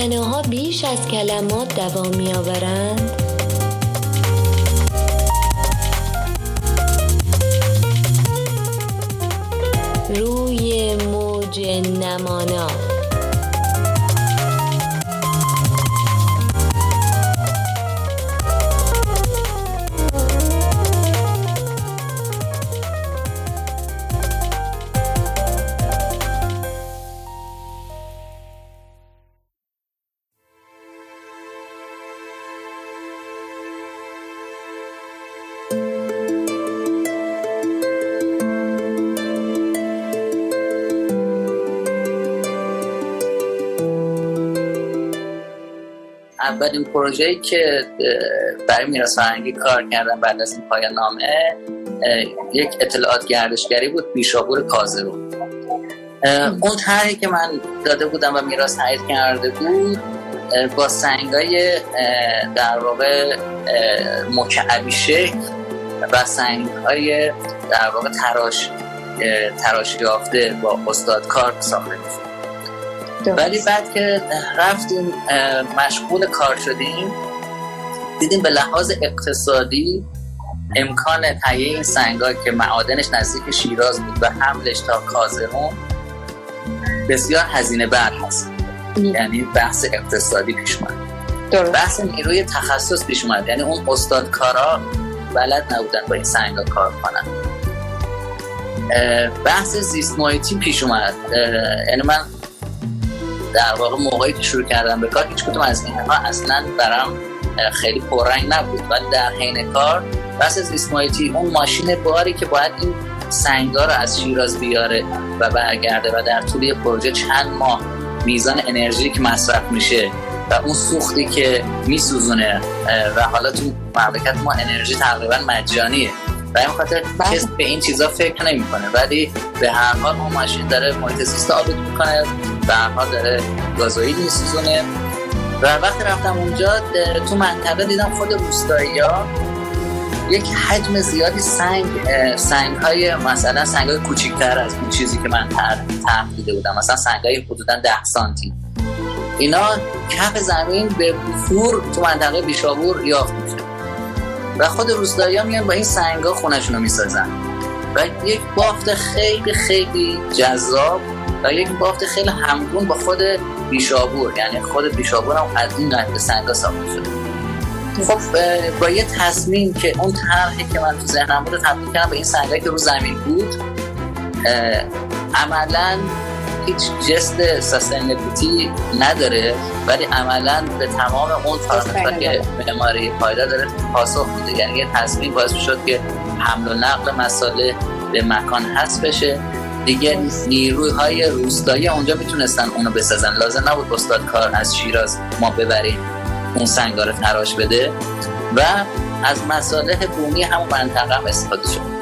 صحنه بیش از کلمات دوام می آورند؟ روی موج نمانا اولین پروژه‌ای که برای میراث فرهنگی کار کردم بعد از این پایان نامه یک اطلاعات گردشگری بود بیشابور کازرو اون طرحی که من داده بودم و میراث تایید کرده بود با سنگای در واقع مکعبی شکل و سنگای در واقع تراش تراش یافته با استاد کار ساخته میشه ولی بعد که رفتیم مشغول کار شدیم دیدیم به لحاظ اقتصادی امکان تهیه این سنگا که معادنش نزدیک شیراز بود و حملش تا کازرون بسیار هزینه بر هست. یعنی بحث اقتصادی پیش اومد. بحث نیروی تخصص پیش اومد. یعنی اون استاد کارا بلد نبودن با این سنگا کار کنن. بحث زیست محیطی پیش اومد. یعنی من در واقع موقعی که شروع کردم به کار هیچ کدوم از اینها اصلا برام خیلی پررنگ نبود. ولی در حین کار بس از اسمایتی اون ماشین باری که باید این سنگا رو از شیراز بیاره و برگرده و در طول پروژه چند ماه میزان انرژی که مصرف میشه و اون سوختی که میسوزونه و حالا تو مملکت ما انرژی تقریبا مجانیه. و این خاطر بله. کسی به این چیزا فکر نمی‌کنه. ولی به هر حال اون ماشین داره محیط زیست آباد می‌کنه. به حال داره گازوئیل میسوزونه و وقتی رفتم اونجا تو منطقه دیدم خود روستایی ها یک حجم زیادی سنگ سنگ های مثلا سنگ های کوچیکتر از اون چیزی که من طرح دیده بودم. مثلا سنگ های حدودا 10 سانتی. اینا کف زمین به فور تو منطقه بیشابور یافت. میشه و خود روستایی ها میان با این سنگ ها خونشون رو می‌سازن. و یک بافت خیلی خیلی جذاب و یک بافت خیلی همگون با خود بیشابور. یعنی خود بیشابور هم از این قطع سنگ ها ساخته شده. خب با یه تصمیم که اون طرحی که من تو ذهنم بود تبدیل کردم به این سنگایی که رو زمین بود. عملا هیچ جست سستینبیلیتی نداره ولی عملا به تمام اون پارامترها که معماری پایدار داره پاسخ میده. یعنی یه تصمیم باعث شد که حمل و نقل مساله به مکان هست بشه. دیگه نیروهای روستایی اونجا می‌تونستن اونو بسازن. لازم نبود استاد کار از شیراز ما ببریم اون سنگار تراش بده. و از مساله بومی همون منطقه هم استفاده شد.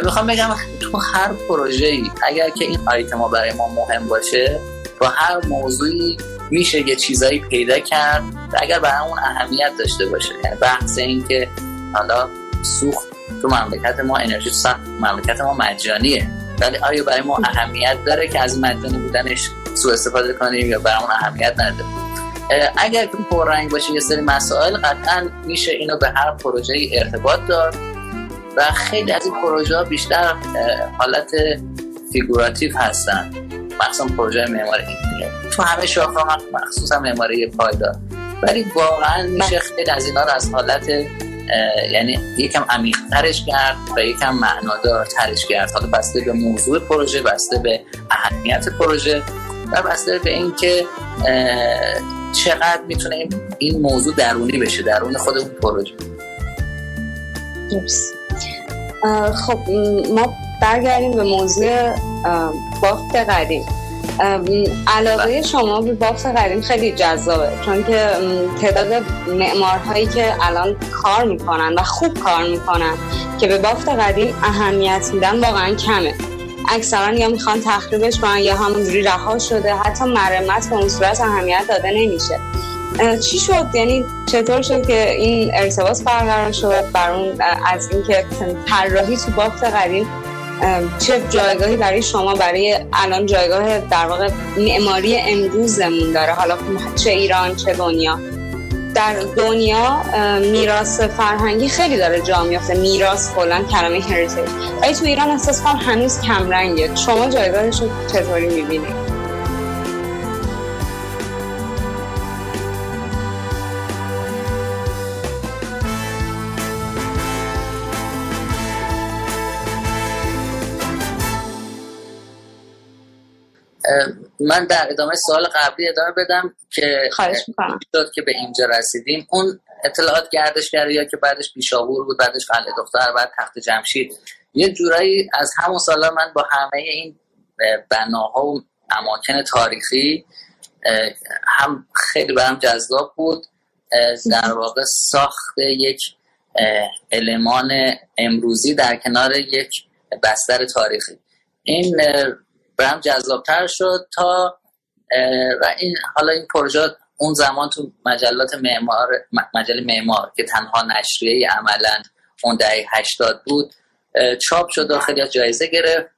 می‌خوام بگم تو هر پروژه ای اگر که این آیتما برای ما مهم باشه با هر موضوعی میشه یه چیزایی پیدا کرد اگر برای اون اهمیت داشته باشه. یعنی بحث این که حالا سوخت تو مملکت ما انرژی سخت مملکت ما مجانیه. ولی آیا برای ما اهمیت داره که از مجانی بودنش سوء استفاده کنیم یا برای اون اهمیت نداره؟ اگر که پررنگ باشه یه سری مسائل قطعا میشه اینو به هر پروژه ارتباط داد. و خیلی از این پروژه ها بیشتر حالت figurative هستن. مخصوصا پروژه معماری تو همه شاخه ها مخصوصا معماری پایدار. ولی واقعا میشه خیلی از اینا رو از حالت یعنی یکم عمیق ترش کرد و یکم معنادار ترش کرد حالا بسته به موضوع پروژه بسته به اهمیت پروژه و بسته به اینکه چقدر می‌تونه این موضوع درونی بشه درون خود اون پروژه خب ما برگردیم به موضوع بافت قدیم. علاقه شما به بافت قدیم خیلی جذابه چون که تعداد معمارهایی که الان کار می‌کنن و خوب کار می‌کنن که به بافت قدیم اهمیت میدن واقعا کمه. اکثرا یا می‌خوان تخریبش کنن یا همونجوری رها شده حتی مرمت به اون صورت اهمیت داده نمیشه. چی شد؟ یعنی چطور شد که این ارتباط برقرار شد؟ بر اون از اینکه طراحی تو بافت قدیم چه جایگاهی برای شما برای الان جایگاه در واقع معماری امروزمون داره؟ حالا چه ایران چه دنیا؟ در دنیا میراث فرهنگی خیلی داره جا میافته. میراث کلا کلمه هریتیج ولی تو ایران احساس کنم هنوز کمرنگه. شما جایگاهش رو چطوری می‌بینید من در ادامه سال قبلی ادامه بدم که خواهش می‌کنم. شد که به اینجا رسیدیم. اون اطلاعات گردشگری یا که بعدش بیشاور بود بعدش قلعه دختر بعد تخت جمشید. یه جورایی از همون سالا من با همه این بناها و اماکن تاریخی هم خیلی برام جذاب بود. در واقع ساخت یک المان امروزی در کنار یک بستر تاریخی. این برام جذابتر شد تا و این حالا این پروژه اون زمان تو مجلات معمار مجله معمار که تنها نشریه عملا اون دهه 80 بود چاپ شد و خیلی جایزه گرفت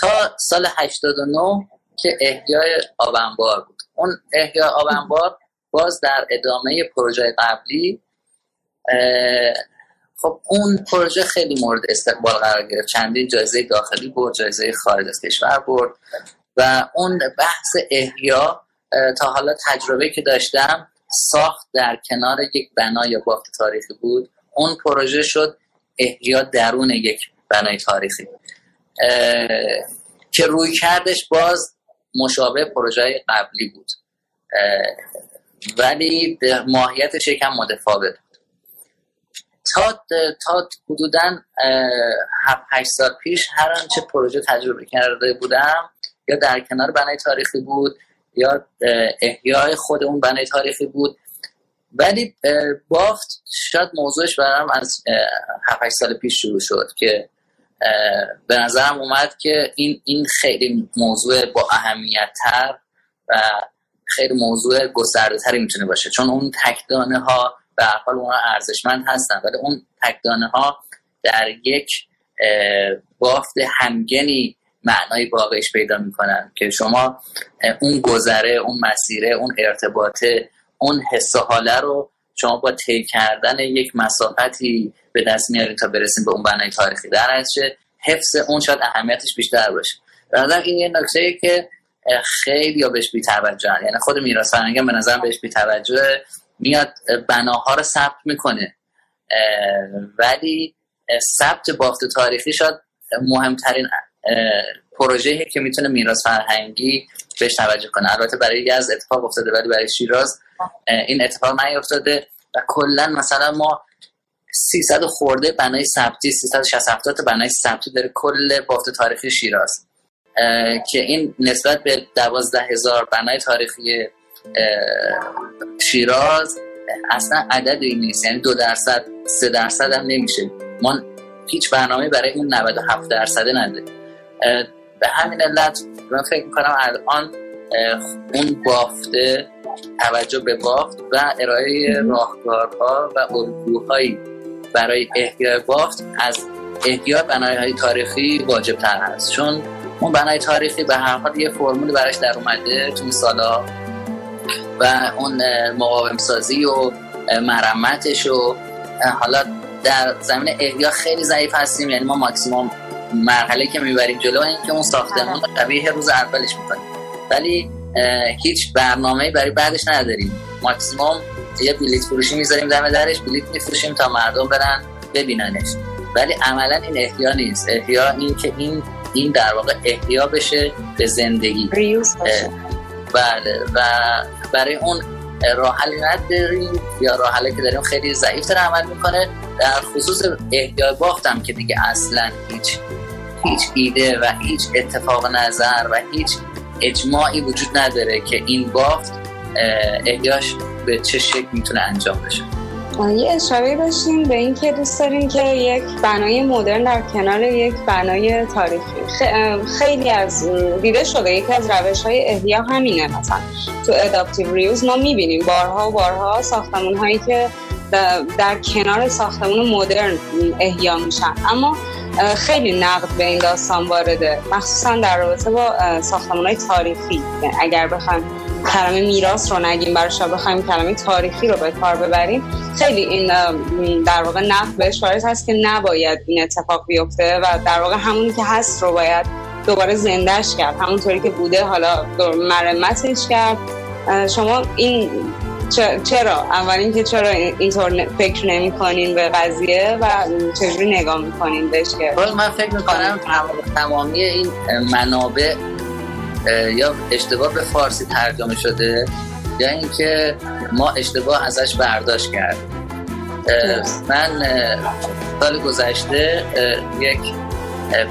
تا سال 89 که احیای آبنبار بود. اون احیای آبنبار باز در ادامه پروژه قبلی خب اون پروژه خیلی مورد استقبال قرار گرفت. چندین جایزه داخلی برد جایزه خارج از کشور برد و اون بحث احیا تا حالا تجربه که داشتم ساخت در کنار یک بنا یا بافت تاریخی بود. اون پروژه شد احیا درون یک بنای تاریخی. که روی کردش باز مشابه پروژه قبلی بود. ولی ماهیتش یکم متفاوت. تا تا حدودا 7 8 سال پیش هر آنچه پروژه تجربه کرده بودم یا در کنار بنای تاریخی بود یا احیای خود اون بنای تاریخی بود. ولی بافت شاید موضوعش برام از 7 8 سال پیش شروع شد که به نظرم اومد که این این خیلی موضوع با اهمیت تر و خیلی موضوع گسترده تری می‌تونه باشه. چون اون تکدانه ها به حال اونها ارزشمند هستن. ولی اون تکدانه ها در یک بافت همگنی معنای واقعیش پیدا می‌کنن که شما اون گذره اون مسیره اون ارتباطه اون حس حاله رو شما با طی کردن یک مسافتی به دست میارید تا برسیم به اون بنای تاریخی. در حفظ اون شاید اهمیتش بیشتر باشه. به این یه نکته که خیلی یا بهش بی‌توجه یعنی خود میراث فرهنگی به نظر بهش بی‌توجه میاد بناها رو ثبت می‌کنه. ولی ثبت بافت تاریخی شاید مهمترین پروژه که می‌تونه میراث فرهنگی بهش توجه کنه. البته برای از اتفاق افتاده ولی برای شیراز این اتفاق نیفتاده و کلا مثلا ما 300 خورده بنای ثبتی 360 تا بنای ثبتی داره کل بافت تاریخی شیراز. که این نسبت به دوازده هزار بنای تاریخی شیراز اصلا عددی نیست. یعنی دو درصد سه درصد هم نمیشه. ما هیچ برنامه برای اون 97 درصد نداره به همین علت من فکر می‌کنم الان اون بافته توجه به بافت و ارائه راهکارها و الگوهایی برای احیای بافت از احیای بنایهای تاریخی واجب تر هست چون اون بنای تاریخی به هر حال یه فرمولی براش در اومده تو سالا و اون مقاوم سازی و مرمتش و حالا در زمین احیا خیلی ضعیف هستیم یعنی ما ماکسیموم مرحله که می‌بریم جلو این که اون ساختمون شبیه روز اولش می‌کنیم. ولی هیچ برنامه برای بعدش نداریم. ماکسیموم یه بلیت فروشی می‌ذاریم دم درش بلیت میفروشیم تا مردم برن ببیننش. ولی عملا این احیا نیست. احیا این که این این در واقع احیا بشه به زندگی. بله و برای اون راه نداریم یا راه حلی که داریم خیلی ضعیف عمل می‌کنه. در خصوص احیای باختم که دیگه اصلا هیچ هیچ ایده و هیچ اتفاق نظر و هیچ اجماعی وجود نداره که این بافت احیاش به چه شکل می‌تونه انجام بشه. یه اشاره داشتیم به این که دوست داریم که یک بنای مدرن در کنار یک بنای تاریخی. خیلی از دیده شده یکی از روش های احیا همینه مثلا. تو اداپتیو ریوز ما می‌بینیم بارها و بارها ساختمون هایی که در کنار ساختمون مدرن احیا میشن. اما خیلی نقد به این داستان وارده مخصوصا در رابطه با ساختمان های تاریخی. اگر بخوایم کلمه میراث رو نگیم براش بخوایم کلمه تاریخی رو به کار ببریم. خیلی این در واقع نقد بهش وارد هست که نباید این اتفاق بیفته و در واقع همونی که هست رو باید دوباره زندهش کرد. همونطوری که بوده حالا مرمتش کرد. شما این چرا؟ اول اینکه چرا اینطور فکر نمی کنین به قضیه و چجوری نگاه می‌کنین بهش که؟ من فکر می‌کنم تمامی این منابع یا اشتباه به فارسی ترجمه شده یا اینکه ما اشتباه ازش برداشت کرد من سال گذشته یک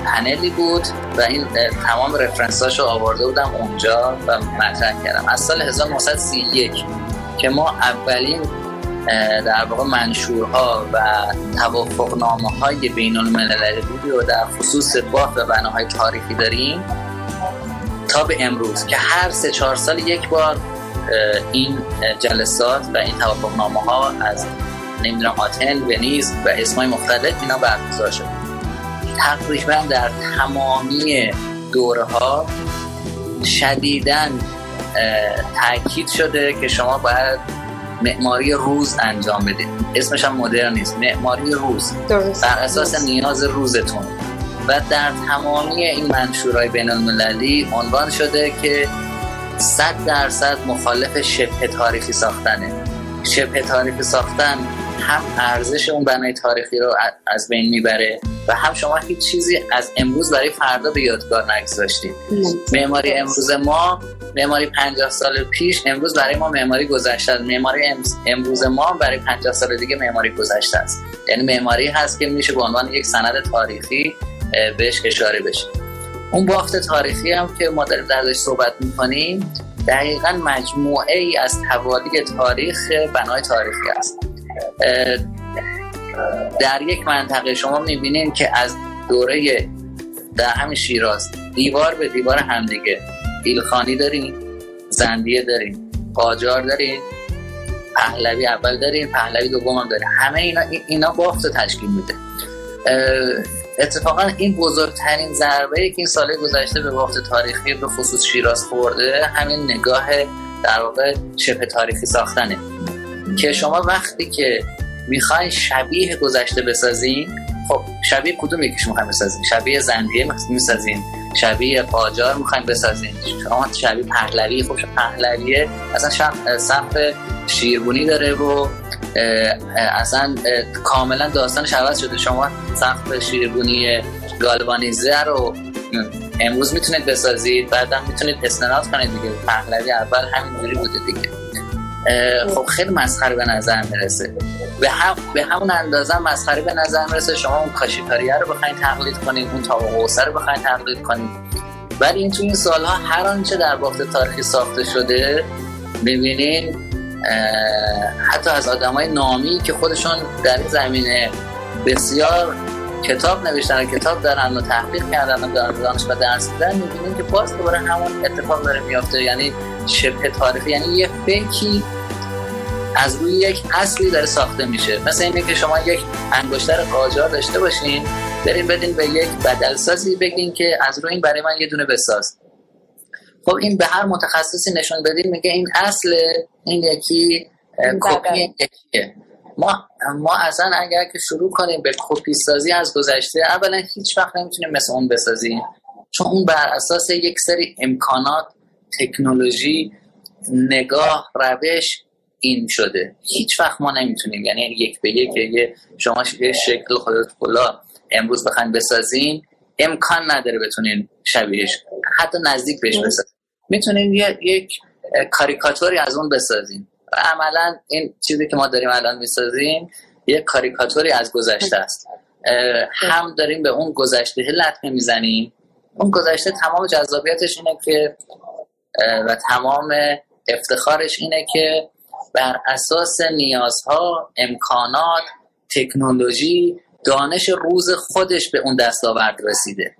پنلی بود و این تمام رفرنس رو آورده بودم اونجا و مطرح کردم. از سال 1931 که ما اولین در واقع منشورها و توافقنامه های بین المللی بودی و در خصوص بافت و بناهای تاریخی داریم. تا به امروز که هر سه چهار سال یک بار این جلسات و این توافقنامه ها از نمی‌دونم آتن ونیز و اسمای مختلف اینا برگزار شده تقریبا در تمامی دوره ها شدیدن تاکید شده که شما باید معماری روز انجام بدید. اسمش هم مدرن نیست معماری روز. بر اساس نیاز روزتون. و در تمامی این منشورهای بین المللی عنوان شده که صد درصد مخالف شبه تاریخی ساختنه. شبه تاریخی ساختن هم ارزش اون بنای تاریخی رو از بین می‌بره و هم شما هیچ چیزی از امروز برای فردا به یادگار نگذاشتید. معماری امروز ما معماری 50 سال پیش امروز برای ما معماری گذشته است. معماری امروز ما برای 50 سال دیگه معماری گذشته است. یعنی معماری هست که میشه به عنوان یک سند تاریخی بهش اشاره بشه. اون بافت تاریخی هم که ما داریم درش صحبت می‌کنیم دقیقا مجموعه ای از توالی تاریخ بنای تاریخی است. در یک منطقه شما می‌بینید که از دوره در همین شیراز دیوار به دیوار همدیگه ایلخانی داریم زندیه داریم قاجار داریم پهلوی اول داریم پهلوی دوم هم داریم همه اینا اینا بافت تشکیل میده. اتفاقا این بزرگترین ضربه که این سال گذشته به بافت تاریخی به خصوص شیراز خورده همین نگاه در واقع شبه تاریخی ساختنه. که شما وقتی که می‌خواین شبیه گذشته بسازین خب شبیه کدوم یکیش می‌خواین بسازین؟ شبیه زندیه می‌سازین شبیه قاجار می‌خواین بسازین؟ شما شبیه پهلوی خب پهلویه اصلا صف شیربونی داره و اصلا کاملا داستانش عوض شده. شما سقف شیربونی گالوانیزه رو امروز می‌تونید بسازید بعدا می‌تونید استناد کنید دیگه. پهلوی اول همینجوری بوده دیگه. خب خیلی مسخره به نظر می‌رسه. به, هم، به همون اندازه مسخره به نظر می‌رسه شما اون کاشیکاریه رو بخواید تقلید کنید اون تاق رو بخواید تقلید کنید. ولی این تو این سالها هر آنچه در بافت تاریخی ساخته شده ببینین حتی از آدم های نامی که خودشون در این زمینه بسیار کتاب نوشتن کتاب دارن و تحقیق کردن و دارن و درس میدن می‌بینیم که باز دوباره همون اتفاق داره میافته. یعنی شبه تاریخی یعنی یه فکری از روی یک اصلی داره ساخته میشه. مثل اینه که شما یک انگشتر قاجار داشته باشین بریم بدین به یک بدلسازی بگین که از روی این برای من یه دونه بساز. خب این به هر متخصصی نشون بدین میگه این اصل این یکی کپی یکیه. ما ما اصلا اگر که شروع کنیم به کپی سازی از گذشته اولا هیچ وقت نمی‌تونیم مثل اون بسازیم. چون اون بر اساس یک سری امکانات تکنولوژی نگاه روش این شده. هیچ وقت ما نمی‌تونیم. یعنی یک به یک یه شما یه شکل خودت کلا امروز بخواین بسازین امکان نداره بتونین شبیهش حتی نزدیک بهش بسازین می‌تونین یک کاریکاتوری از اون بسازین. و عملا این چیزی که ما داریم الان می‌سازیم یک کاریکاتوری از گذشته است. هم داریم به اون گذشته لطمه می‌زنیم. اون گذشته تمام جذابیتش اینه که و تمام افتخارش اینه که بر اساس نیازها امکانات تکنولوژی دانش روز خودش به اون دستاورد رسیده.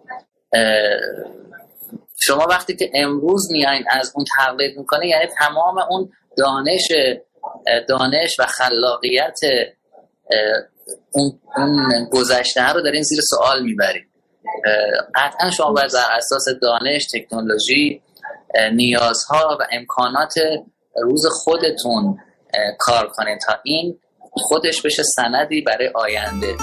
شما وقتی که امروز میایین از اون تقلید می‌کنه یعنی تمام اون دانش دانش و خلاقیت اون, اون گذشته رو دارین زیر سوال می‌برید قطعا شما باید بر اساس دانش تکنولوژی نیازها و امکانات روز خودتون کار کنید تا این خودش بشه سندی برای آینده.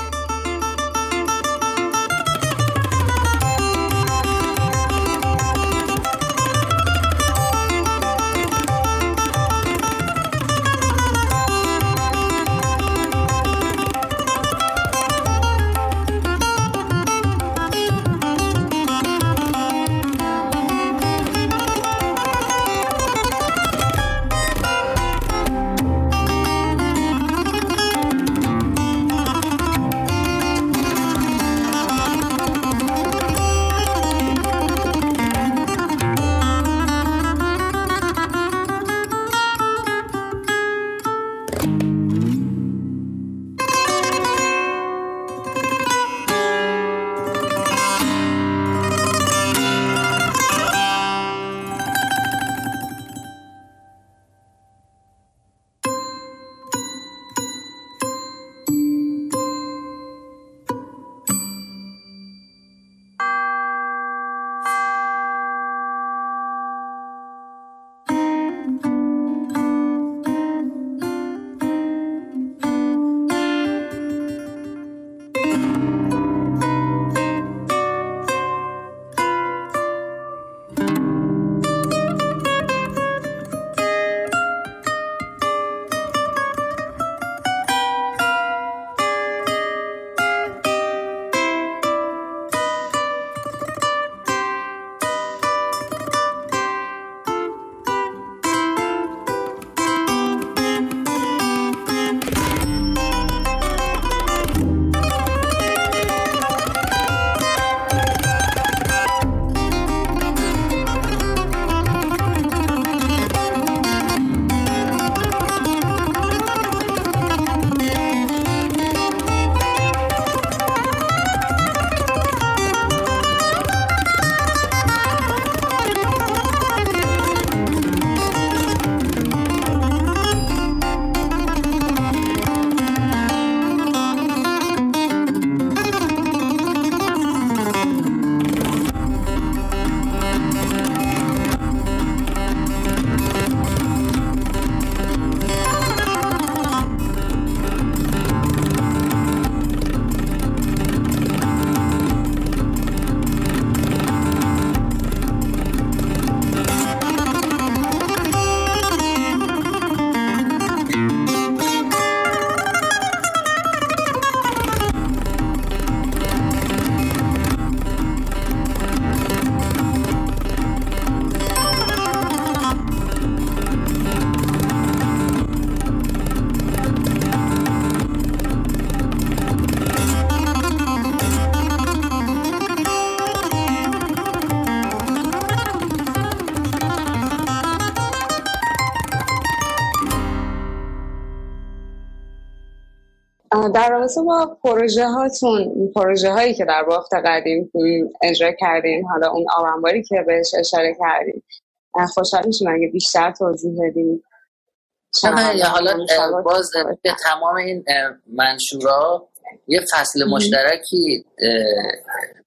در رابطه با پروژه هاتون پروژه هایی که در بافت قدیم اجرا کردین حالا اون آونباری که بهش اشاره کردین. خوشحال میشیم اگه بیشتر توضیح بدین. یا حالا باز به تمام این منشورا یه فصل مشترکی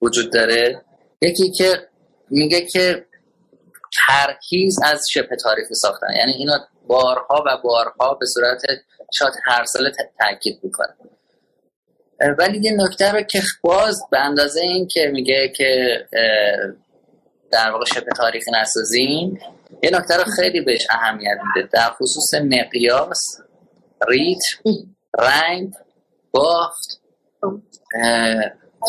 وجود داره. یکی که میگه که ترکیز از شبه تاریخی ساختن. یعنی اینا بارها و بارها به صورت شاید هر ساله تاکید می‌کنه. ولی یه نکته رو که باز به اندازه این که میگه که در واقع شبه تاریخی نسازین یه نکته رو خیلی بهش اهمیت میده. در خصوص مقیاس ریت رنگ بافت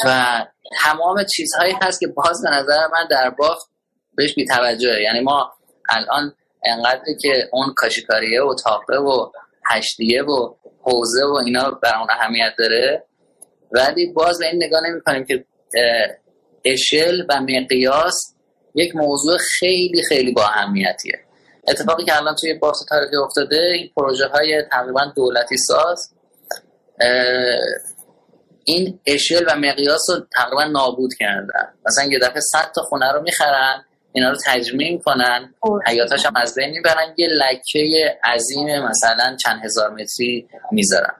و تمام چیزهایی هست که باز به نظر من در بافت بهش بیتوجهه. یعنی ما الان انقدری که اون کاشیکاریه و تاقه و هشتیه و حوزه و اینا بر اون اهمیت داره. ولی باز به این نگاه نمی کنیم که اشل و مقیاس یک موضوع خیلی خیلی با اهمیتیه. اتفاقی که الان توی بحث تاریخی افتاده این پروژه های تقریبا دولتی ساز این اشل و مقیاس رو تقریبا نابود کردن. مثلا یه دفعه 100 تا خونه رو می‌خرن اینا رو تجمیع می‌کنن. حیاتاش هم از بین می‌برن. یه لکه عظیم مثلا چند هزار متری می‌ذارن.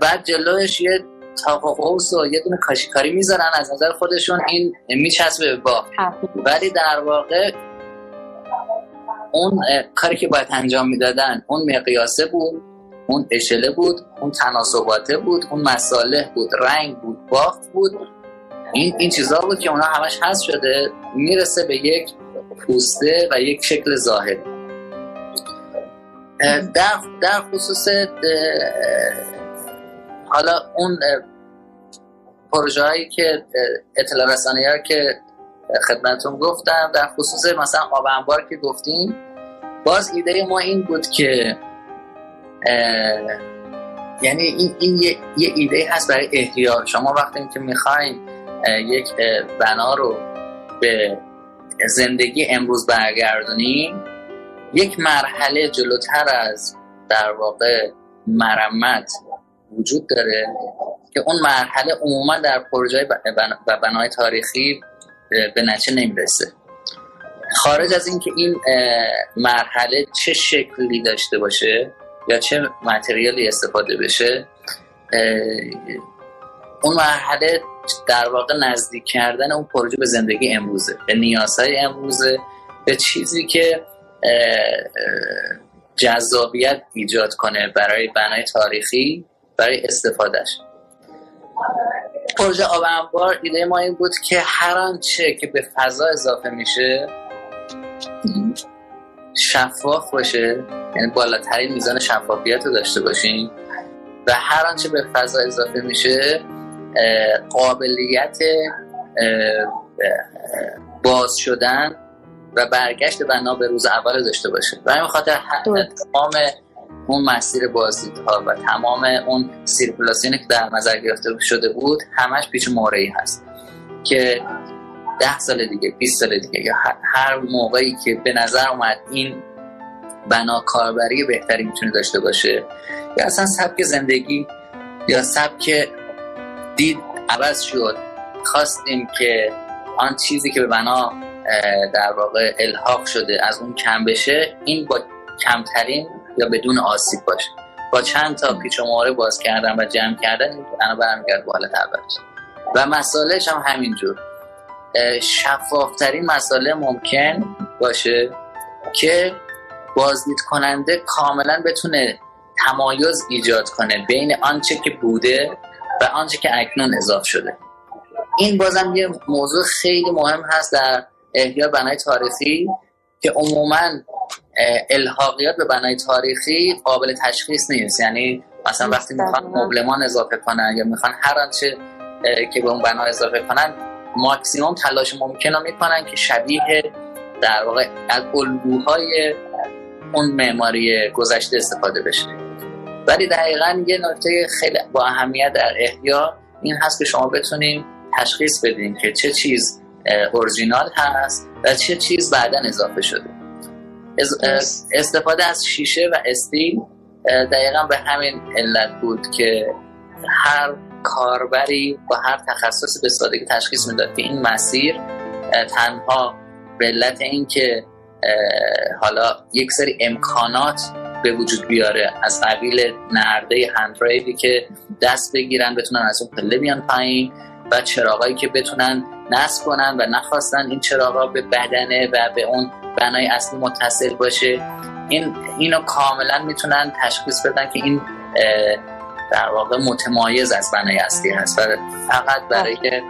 بعد جلوش یه تاق قوس و یه دونه کاشیکاری می‌ذارن. از نظر خودشون این میچسبه به با ولی در واقع اون کاری که باید انجام می‌دادن اون مقیاسه بود اون اشله بود اون تناسباته بود اون مساله بود رنگ بود بافت بود. این این چیزها بود که اونا همش هست شده می‌رسه به یک پوسته و یک شکل ظاهر در, در خصوص حالا اون پروژه هایی که اطلاع رسانی ها که خدمتون گفتم در خصوص مثلا آب انبار که گفتیم باز ایده ما این بود که یعنی این, این یه, یه ایده هست برای احیا. شما وقتی که می‌خواین یک بنا رو به زندگی امروز برگردونیم یک مرحله جلوتر از در واقع مرمت وجود داره که اون مرحله عموما در پروژه و بنای تاریخی به نتیجه نمی‌رسه. خارج از اینکه این مرحله چه شکلی داشته باشه یا چه متریالی استفاده بشه اون مرحله در واقع نزدیک کردن اون پروژه به زندگی امروزه به نیازهای امروزه به چیزی که جذابیت ایجاد کنه برای بنای تاریخی برای استفادهش. پروژه آب انبار ایده ما این بود که هر آنچه که به فضا اضافه میشه شفاف باشه. یعنی بالاترین میزان شفافیت رو داشته باشیم. و هر آنچه به فضا اضافه میشه قابلیت باز شدن و برگشت بنا به روز اول داشته باشه. و همین خاطر تمام اون مسیر بازدیدها و تمام اون سیرکولاسیونی که در نظر گرفته شده بود همش پیچ مورایی هست که ده سال دیگه 20 سال دیگه یا هر موقعی که به نظر اومد این بنا کاربری بهتری می‌تونه داشته باشه یا اصلا سبک زندگی یا سبک دید عوض شد. خواستیم که آن چیزی که به بنا در واقع الحاق شده از اون کم بشه این با کمترین یا بدون آسیب باشه. با چند تا پیچ و باز کردن و جمع کردن بنا برمیگرد به حالت اولش و مسائلش هم همینجور. شفافترین مسئله ممکن باشه که بازدید کننده کاملا بتونه تمایز ایجاد کنه بین آنچه که بوده و آنچه که اکنون اضاف شده. این بازم یه موضوع خیلی مهم هست در احیا بنای تاریخی که عموما الحاقیات به بنای تاریخی قابل تشخیص نیست. یعنی مثلا وقتی می‌خوان مبلمان اضافه کنن یا می‌خوان هر آنچه که به اون بنا اضافه کنن ماکسیموم تلاش ممکن رو می‌کنن که شبیه در واقع از الگوهای اون معماری گذشته استفاده بشه. ولی دقیقا یه نکته خیلی با اهمیت در احیا این هست که شما بتونیم تشخیص بدین که چه چیز اورجینال هست و چه چیز بعدا اضافه شده. استفاده از شیشه و استیل دقیقا به همین علت بود که هر کاربری با هر تخصصی به سادگی تشخیص می‌داد که این مسیر تنها به علت اینکه حالا یک سری امکانات به وجود بیاره. از قبیل نرده هندریدی که دست بگیرن بتونن از اون پله بیان پایین و چراغایی که بتونن نصب کنن و نخواستن این چراغا به بدنه و به اون بنای اصلی متصل باشه. این اینو کاملا می‌تونن تشخیص بدن که این در واقع متمایز از بنای اصلی هست و فقط برای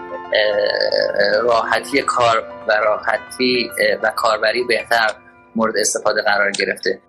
راحتی کار و راحتی و کاربری بهتر مورد استفاده قرار گرفته.